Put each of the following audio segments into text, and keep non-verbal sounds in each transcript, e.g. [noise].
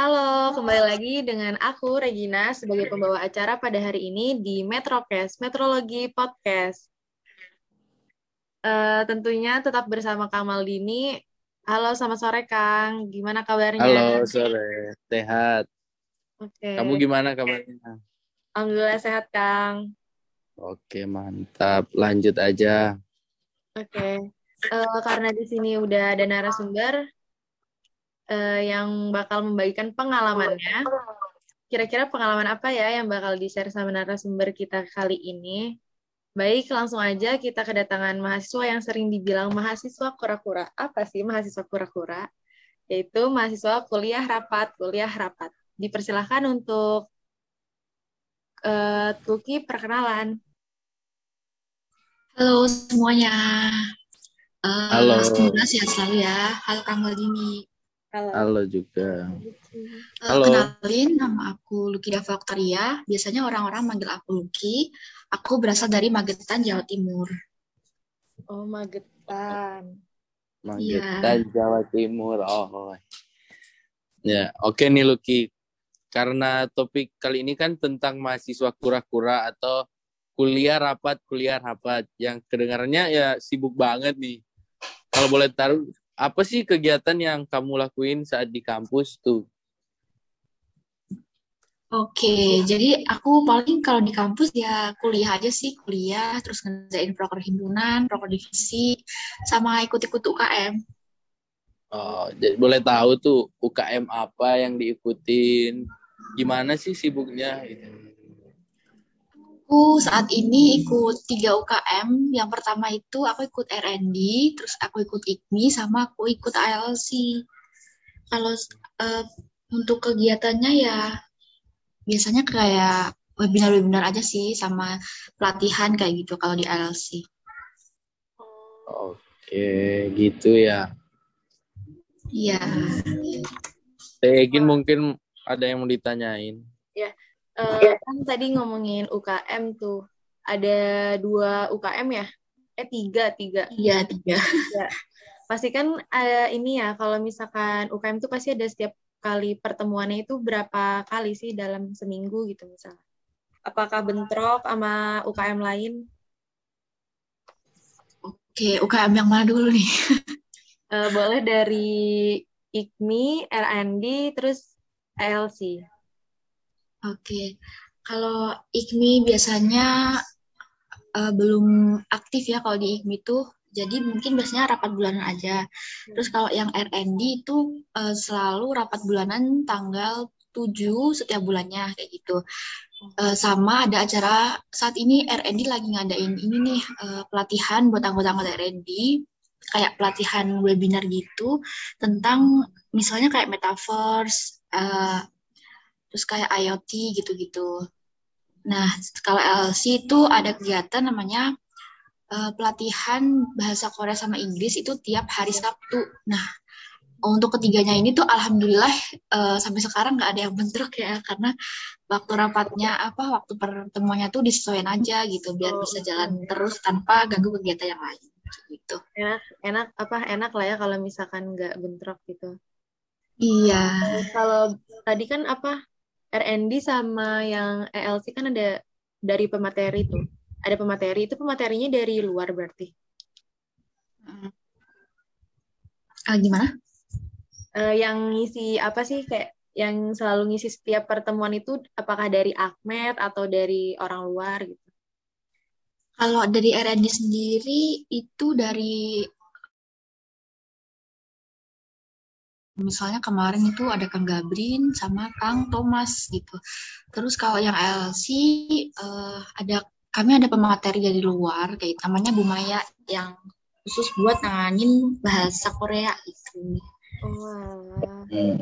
Halo, kembali lagi dengan aku Regina sebagai pembawa acara pada hari ini di Metrocast, Metrologi Podcast. Uh, tentunya tetap bersama Kang Maldini. Halo, selamat sore Kang. Gimana kabarnya? Halo, sore. Sehat. Oke. Okay. Kamu gimana kabarnya? Alhamdulillah sehat, Kang. Oke, mantap. Lanjut aja. Oke. Okay. Uh, eh, karena di sini udah ada narasumber, uh, yang bakal membagikan pengalamannya. Kira-kira pengalaman apa ya yang bakal di-share sama narasumber kita kali ini? Baik, langsung aja kita kedatangan mahasiswa yang sering dibilang mahasiswa kura-kura. Apa sih mahasiswa kura-kura? Yaitu mahasiswa kuliah rapat, kuliah rapat. Dipersilahkan untuk uh, Tuki perkenalan. Halo semuanya. Uh, Halo. Semoga sehat selalu ya. Halo Kang Maldini. Halo. Halo juga. Uh, Halo. Kenalin, nama aku Luki Dava Oktaria. Biasanya orang-orang manggil aku Luki. Aku berasal dari Magetan, Jawa Timur. Oh, Magetan. Magetan, ya. Jawa Timur. Oh. Ya, oke nih Luki. Karena topik kali ini kan tentang mahasiswa kura-kura atau kuliah rapat, kuliah rapat. Yang kedengarannya ya sibuk banget nih. Kalau boleh taruh apa sih kegiatan yang kamu lakuin saat di kampus tuh? Oke, jadi aku paling kalau di kampus ya kuliah aja sih, kuliah, terus ngerjain proker himpunan, proker divisi, sama ikut-ikut UKM. Oh, jadi boleh tahu tuh UKM apa yang diikutin? Gimana sih sibuknya? Gitu? Aku saat ini ikut tiga UKM. Yang pertama itu aku ikut R&D, terus aku ikut IKMI, sama aku ikut ALC. Kalau uh, untuk kegiatannya ya biasanya kayak webinar-webinar aja sih, sama pelatihan kayak gitu kalau di ALC. Oke, gitu ya. Iya. Teh mungkin ada yang mau ditanyain. Ya, Uh, kan tadi ngomongin UKM tuh ada dua UKM ya? Eh tiga tiga. Iya tiga. Ya. Pasti kan uh, ini ya kalau misalkan UKM tuh pasti ada setiap kali pertemuannya itu berapa kali sih dalam seminggu gitu misalnya? Apakah bentrok sama UKM lain? Oke, UKM yang mana dulu nih? uh, boleh dari IKMI, R&D, terus ALC. Oke, kalau IKMI biasanya uh, belum aktif ya kalau di IKMI itu, jadi mungkin biasanya rapat bulanan aja. Terus kalau yang R&D itu uh, selalu rapat bulanan tanggal 7 setiap bulannya kayak gitu. Uh, sama ada acara saat ini R&D lagi ngadain ini nih uh, pelatihan buat anggota-anggota R&D kayak pelatihan webinar gitu tentang misalnya kayak metaverse, uh, terus kayak IoT gitu-gitu. Nah, kalau LC itu ada kegiatan namanya uh, pelatihan bahasa Korea sama Inggris itu tiap hari Sabtu. Nah, untuk ketiganya ini tuh alhamdulillah uh, sampai sekarang nggak ada yang bentrok ya karena waktu rapatnya apa waktu pertemuannya tuh disesuaikan aja gitu biar oh, bisa jalan terus tanpa ganggu kegiatan yang lain gitu. Enak, enak apa enak lah ya kalau misalkan nggak bentrok gitu. Iya. Kalau tadi kan apa R&D sama yang ELC kan ada dari pemateri tuh. Ada pemateri, itu pematerinya dari luar berarti. Uh, gimana? Uh, yang ngisi apa sih kayak yang selalu ngisi setiap pertemuan itu apakah dari Ahmed atau dari orang luar gitu? Kalau dari R&D sendiri itu dari misalnya kemarin itu ada Kang Gabrin sama Kang Thomas gitu. Terus kalau yang LC uh, eh, ada kami ada pemateri dari luar kayak namanya Bu Maya yang khusus buat nanganin bahasa Korea itu. Oh. Hmm.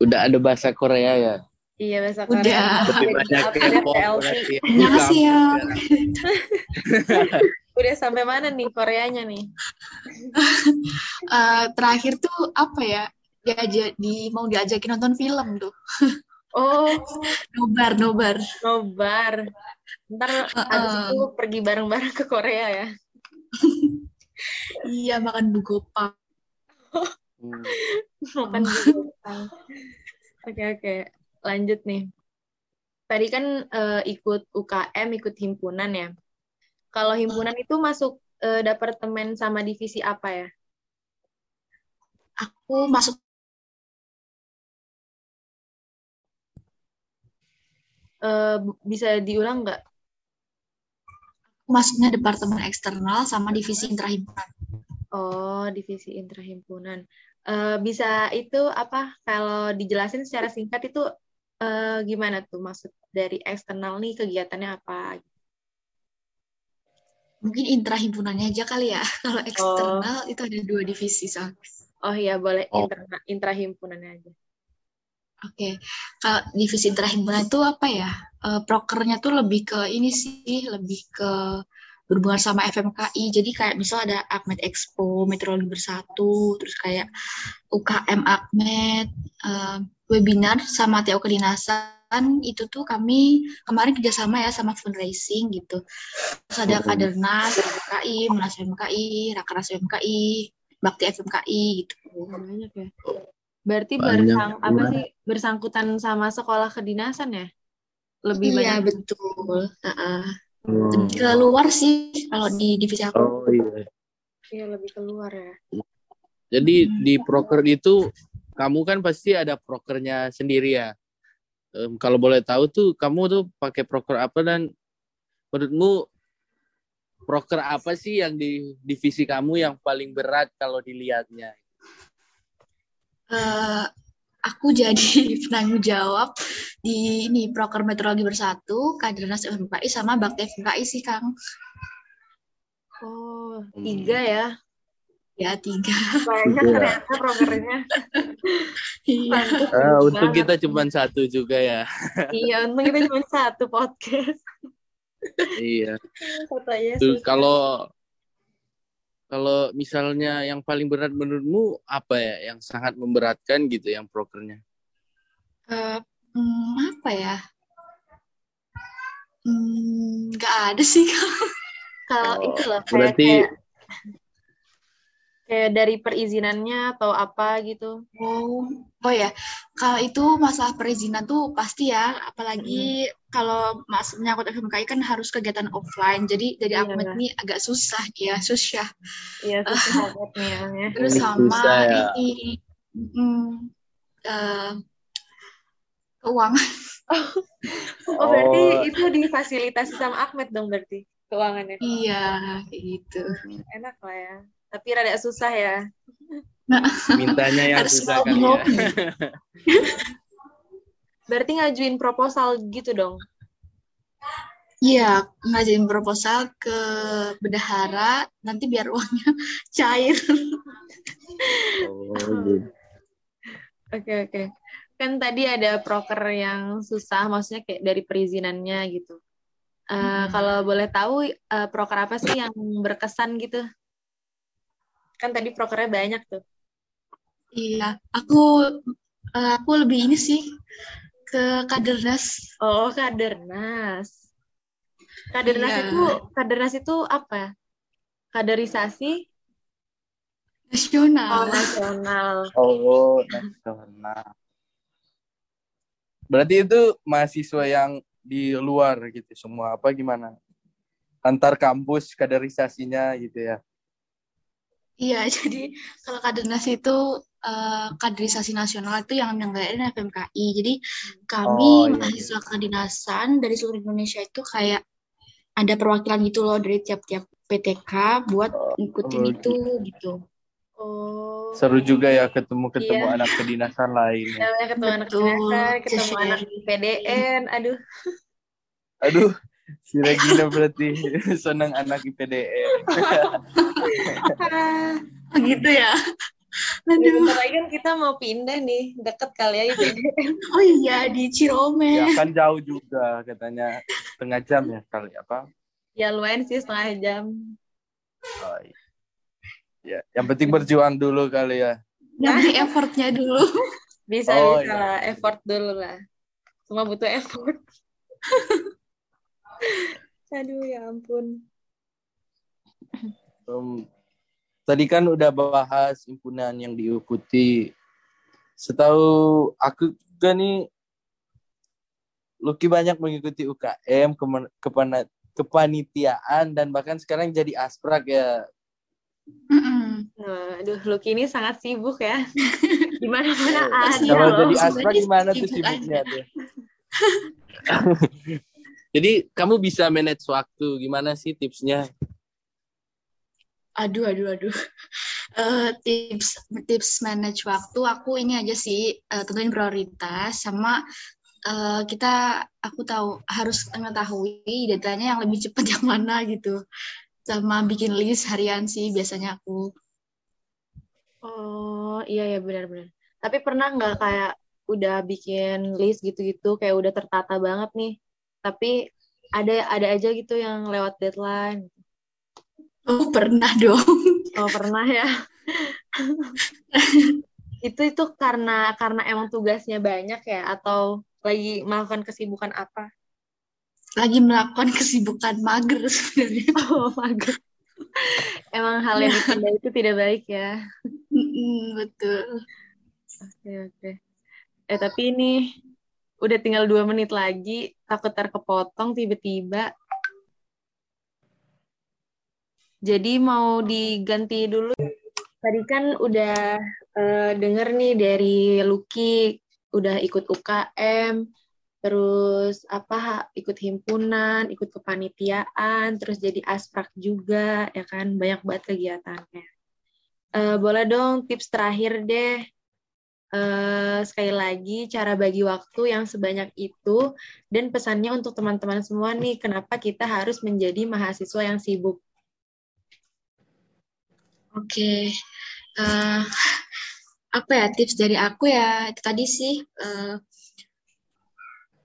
Udah ada bahasa Korea ya? Iya bahasa Korea. Udah. Lebih banyak K-pop ya. [laughs] Udah sampai mana nih Koreanya nih? uh, terakhir tuh apa ya? Diajak di mau diajakin nonton film tuh. Oh, [laughs] nobar, nobar. Nobar. Ntar uh -uh. abis itu pergi bareng-bareng ke Korea ya. [laughs] iya, makan bugopang. [laughs] makan bugopang. Oke, oke. Lanjut nih. Tadi kan uh, ikut UKM, ikut himpunan ya. Kalau himpunan itu masuk uh, departemen sama divisi apa ya? Aku masuk uh, bisa diulang nggak? Masuknya departemen eksternal sama divisi intrahimpunan. Oh, divisi intrahimpunan. Uh, bisa itu apa? Kalau dijelasin secara singkat itu uh, gimana tuh maksud dari eksternal nih kegiatannya apa? Mungkin intrahimpunannya aja kali ya. [laughs] Kalau eksternal oh. itu ada dua divisi so. Oh iya boleh oh. intra intrahimpunannya aja. Oke, okay. kalau divisi intrahimpunan itu apa ya? Uh, prokernya tuh lebih ke ini sih, lebih ke berhubungan sama FMKI. Jadi kayak misal ada Akmed Expo, Meteorologi Bersatu, terus kayak UKM Akmed, uh, webinar sama TO Kedinasan itu tuh kami kemarin kerjasama ya sama fundraising gitu. Terus ada Kadernas, FMKI, Munas FMKI, Rakernas FMKI, Bakti FMKI gitu. Banyak ya. Berarti bersang apa sih bersangkutan sama sekolah kedinasan ya? Lebih iya, banyak. betul. Uh -uh. Hmm. Lebih keluar sih kalau di divisi aku. Oh iya. Iya lebih keluar ya. Jadi hmm. di proker itu kamu kan pasti ada prokernya sendiri ya. Um, kalau boleh tahu tuh kamu tuh pakai proker apa dan menurutmu proker apa sih yang di divisi kamu yang paling berat kalau dilihatnya? Uh, aku jadi [laughs] penanggung jawab di ini proker meteorologi bersatu, Kadernas FMKI sama Bakti FMKI sih Kang. Oh, tiga ya? Ya tiga. Banyak ternyata prokernya. [laughs] iya. Uh, untuk kita cuma satu juga ya. iya, untuk kita cuma satu podcast. iya. Tuh, kalau kalau misalnya yang paling berat menurutmu apa ya yang sangat memberatkan gitu yang prokernya? Uh, hmm, apa ya? Hmm, gak ada sih [laughs] kalau oh, itu loh. Berarti kayak, kayak dari perizinannya atau apa gitu oh oh ya kalau itu masalah perizinan tuh pasti ya apalagi hmm. kalau mas menyangkut FMKI kan harus kegiatan offline jadi dari iya. Ahmed ini agak susah ya susah iya [laughs] susah banget nih ya. terus sama ya. ini mm, uh, keuangan [laughs] oh berarti oh. itu difasilitasi sama Ahmed dong berarti keuangannya iya gitu enak lah ya tapi rada susah ya. Mintanya yang susah kan ya. [laughs] Berarti ngajuin proposal gitu dong? Iya, ngajuin proposal ke bendahara, nanti biar uangnya [laughs] cair. oh, gitu. Oke, oke. Kan tadi ada proker yang susah, maksudnya kayak dari perizinannya gitu. Uh, hmm. Kalau boleh tahu, uh, proker apa sih yang berkesan gitu? Kan tadi prokernya banyak tuh. Iya, aku uh, aku lebih ini sih ke kadernas. Oh, kadernas. Kadernas iya. itu kadernas itu apa? Kaderisasi nasional. Oh, nasional. [laughs] Oh, nasional. Berarti itu mahasiswa yang di luar gitu semua apa gimana? Antar kampus kaderisasinya gitu ya. Iya, [laughs] jadi kalau kadernas itu uh, kaderisasi nasional itu yang menyelenggarain FMKI. Jadi kami oh, iya. mahasiswa kedinasan dari seluruh Indonesia itu kayak ada perwakilan gitu loh dari tiap-tiap PTK buat oh, ngikutin oh, itu gitu. Oh. Seru juga ya ketemu-ketemu iya. [laughs] anak kedinasan lain. Ya, ketemu anak kedinasan, ketemu anak PDN, aduh. Aduh, [laughs] Si Regina berarti [laughs] senang anak IPDN. Begitu [laughs] ya. Aduh. Bentar lagi kan kita mau pindah nih, deket kali ya IPDN. Oh iya, di Cirome. Ya kan jauh juga katanya setengah jam ya kali apa? Ya lumayan sih setengah jam. Oh, iya. Ya, yang penting berjuang dulu kali ya. Nanti effortnya dulu. Bisa, oh, bisa iya. lah. Effort dulu lah. Semua butuh effort. Aduh ya ampun. Um, tadi kan udah bahas himpunan yang diikuti. Setahu aku juga nih Lucky banyak mengikuti UKM, kepanitiaan dan bahkan sekarang jadi asprak ya. Mm aduh, Lucky ini sangat sibuk ya. [laughs] Gimana mana ada. Kalau jadi asprak gimana tuh sibuknya tuh? [laughs] jadi kamu bisa manage waktu, gimana sih tipsnya? Aduh, aduh, aduh. Uh, [laughs] tips tips manage waktu aku ini aja sih. Uh, tentuin prioritas sama uh, kita aku tahu harus mengetahui datanya yang lebih cepat [laughs] yang mana gitu. Sama bikin list harian sih biasanya aku. Oh iya ya benar-benar tapi pernah nggak kayak udah bikin list gitu-gitu kayak udah tertata banget nih tapi ada ada aja gitu yang lewat deadline Oh, pernah dong. Oh, pernah ya. itu itu karena karena emang tugasnya banyak ya atau lagi melakukan kesibukan apa? Lagi melakukan kesibukan mager sebenarnya. Oh, mager. emang hal yang ditunda itu tidak baik ya. betul. Oke, oke. Eh, tapi ini udah tinggal dua menit lagi, takut terkepotong tiba-tiba. Jadi mau diganti dulu. Tadi kan udah uh, denger nih dari Lucky, udah ikut UKM, terus apa ikut himpunan, ikut kepanitiaan, terus jadi asprak juga, ya kan banyak banget kegiatannya. Uh, boleh dong tips terakhir deh. Uh, sekali lagi cara bagi waktu yang sebanyak itu dan pesannya untuk teman-teman semua nih kenapa kita harus menjadi mahasiswa yang sibuk Oke, uh, apa ya tips dari aku ya itu tadi sih uh,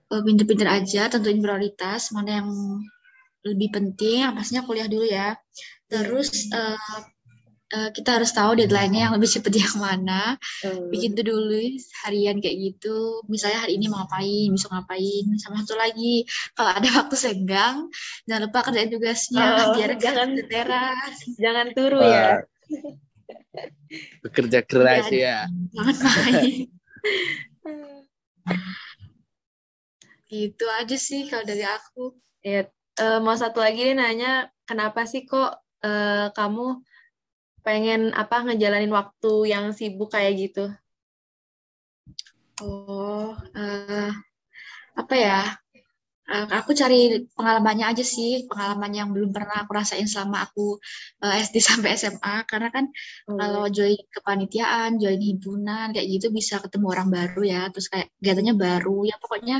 pinter-pinter aja, tentuin prioritas mana yang lebih penting, pastinya kuliah dulu ya. Terus uh, uh, kita harus tahu deadline-nya yang lebih cepat yang mana. Hmm. Bikin tuh dulu harian kayak gitu. Misalnya hari ini mau ngapain, bisa ngapain. Sama satu lagi, kalau ada waktu senggang, jangan lupa kerjain tugasnya oh, biar [laughs] jangan [laughs] teras. Jangan turu uh, ya. Bekerja keras ya. Jangan main. [laughs] itu aja sih kalau dari aku. Ya, uh, mau satu lagi nih nanya, kenapa sih kok uh, kamu pengen apa ngejalanin waktu yang sibuk kayak gitu? Oh, uh, apa ya? uh, aku cari pengalamannya aja sih pengalaman yang belum pernah aku rasain selama aku uh, eh, SD [laughs] sampai SMA karena kan hmm. kalau join kepanitiaan join himpunan kayak gitu bisa ketemu orang baru ya terus kayak kegiatannya baru ya pokoknya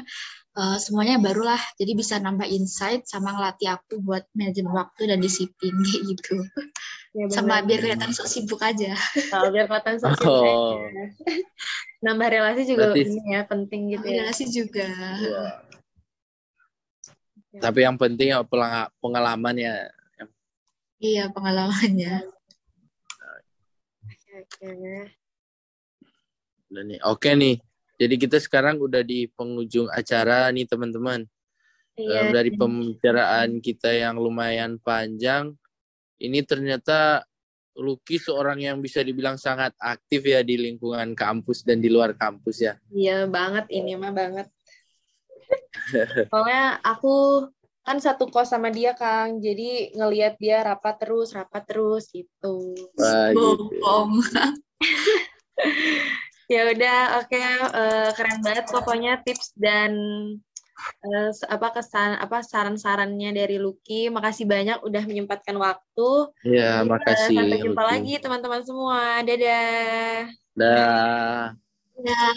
uh, semuanya baru lah jadi bisa nambah insight sama ngelatih aku buat manajemen waktu dan disiplin [laughs] kayak gitu ya, sama biar kelihatan sok sibuk aja oh, biar kelihatan sok sibuk oh. aja [laughs] nambah relasi juga Berarti... ini ya penting gitu ya relasi juga ya tapi yang penting ya pengalamannya. Iya, pengalamannya. Oke, oke nih. Jadi kita sekarang udah di penghujung acara nih teman-teman. Iya, dari pembicaraan kita yang lumayan panjang, ini ternyata Lucky seorang yang bisa dibilang sangat aktif ya di lingkungan kampus dan di luar kampus ya. Iya banget ini mah banget. [laughs] Soalnya aku kan satu kos sama dia Kang, jadi ngelihat dia rapat terus, rapat terus gitu. Wah, gitu. [laughs] ya udah, oke, okay. uh, eh, keren banget pokoknya tips dan uh, apa kesan apa saran-sarannya dari Lucky. Makasih banyak udah menyempatkan waktu. Iya, makasih. Sampai jumpa Luki. lagi teman-teman semua. Dadah. Dah. Dah.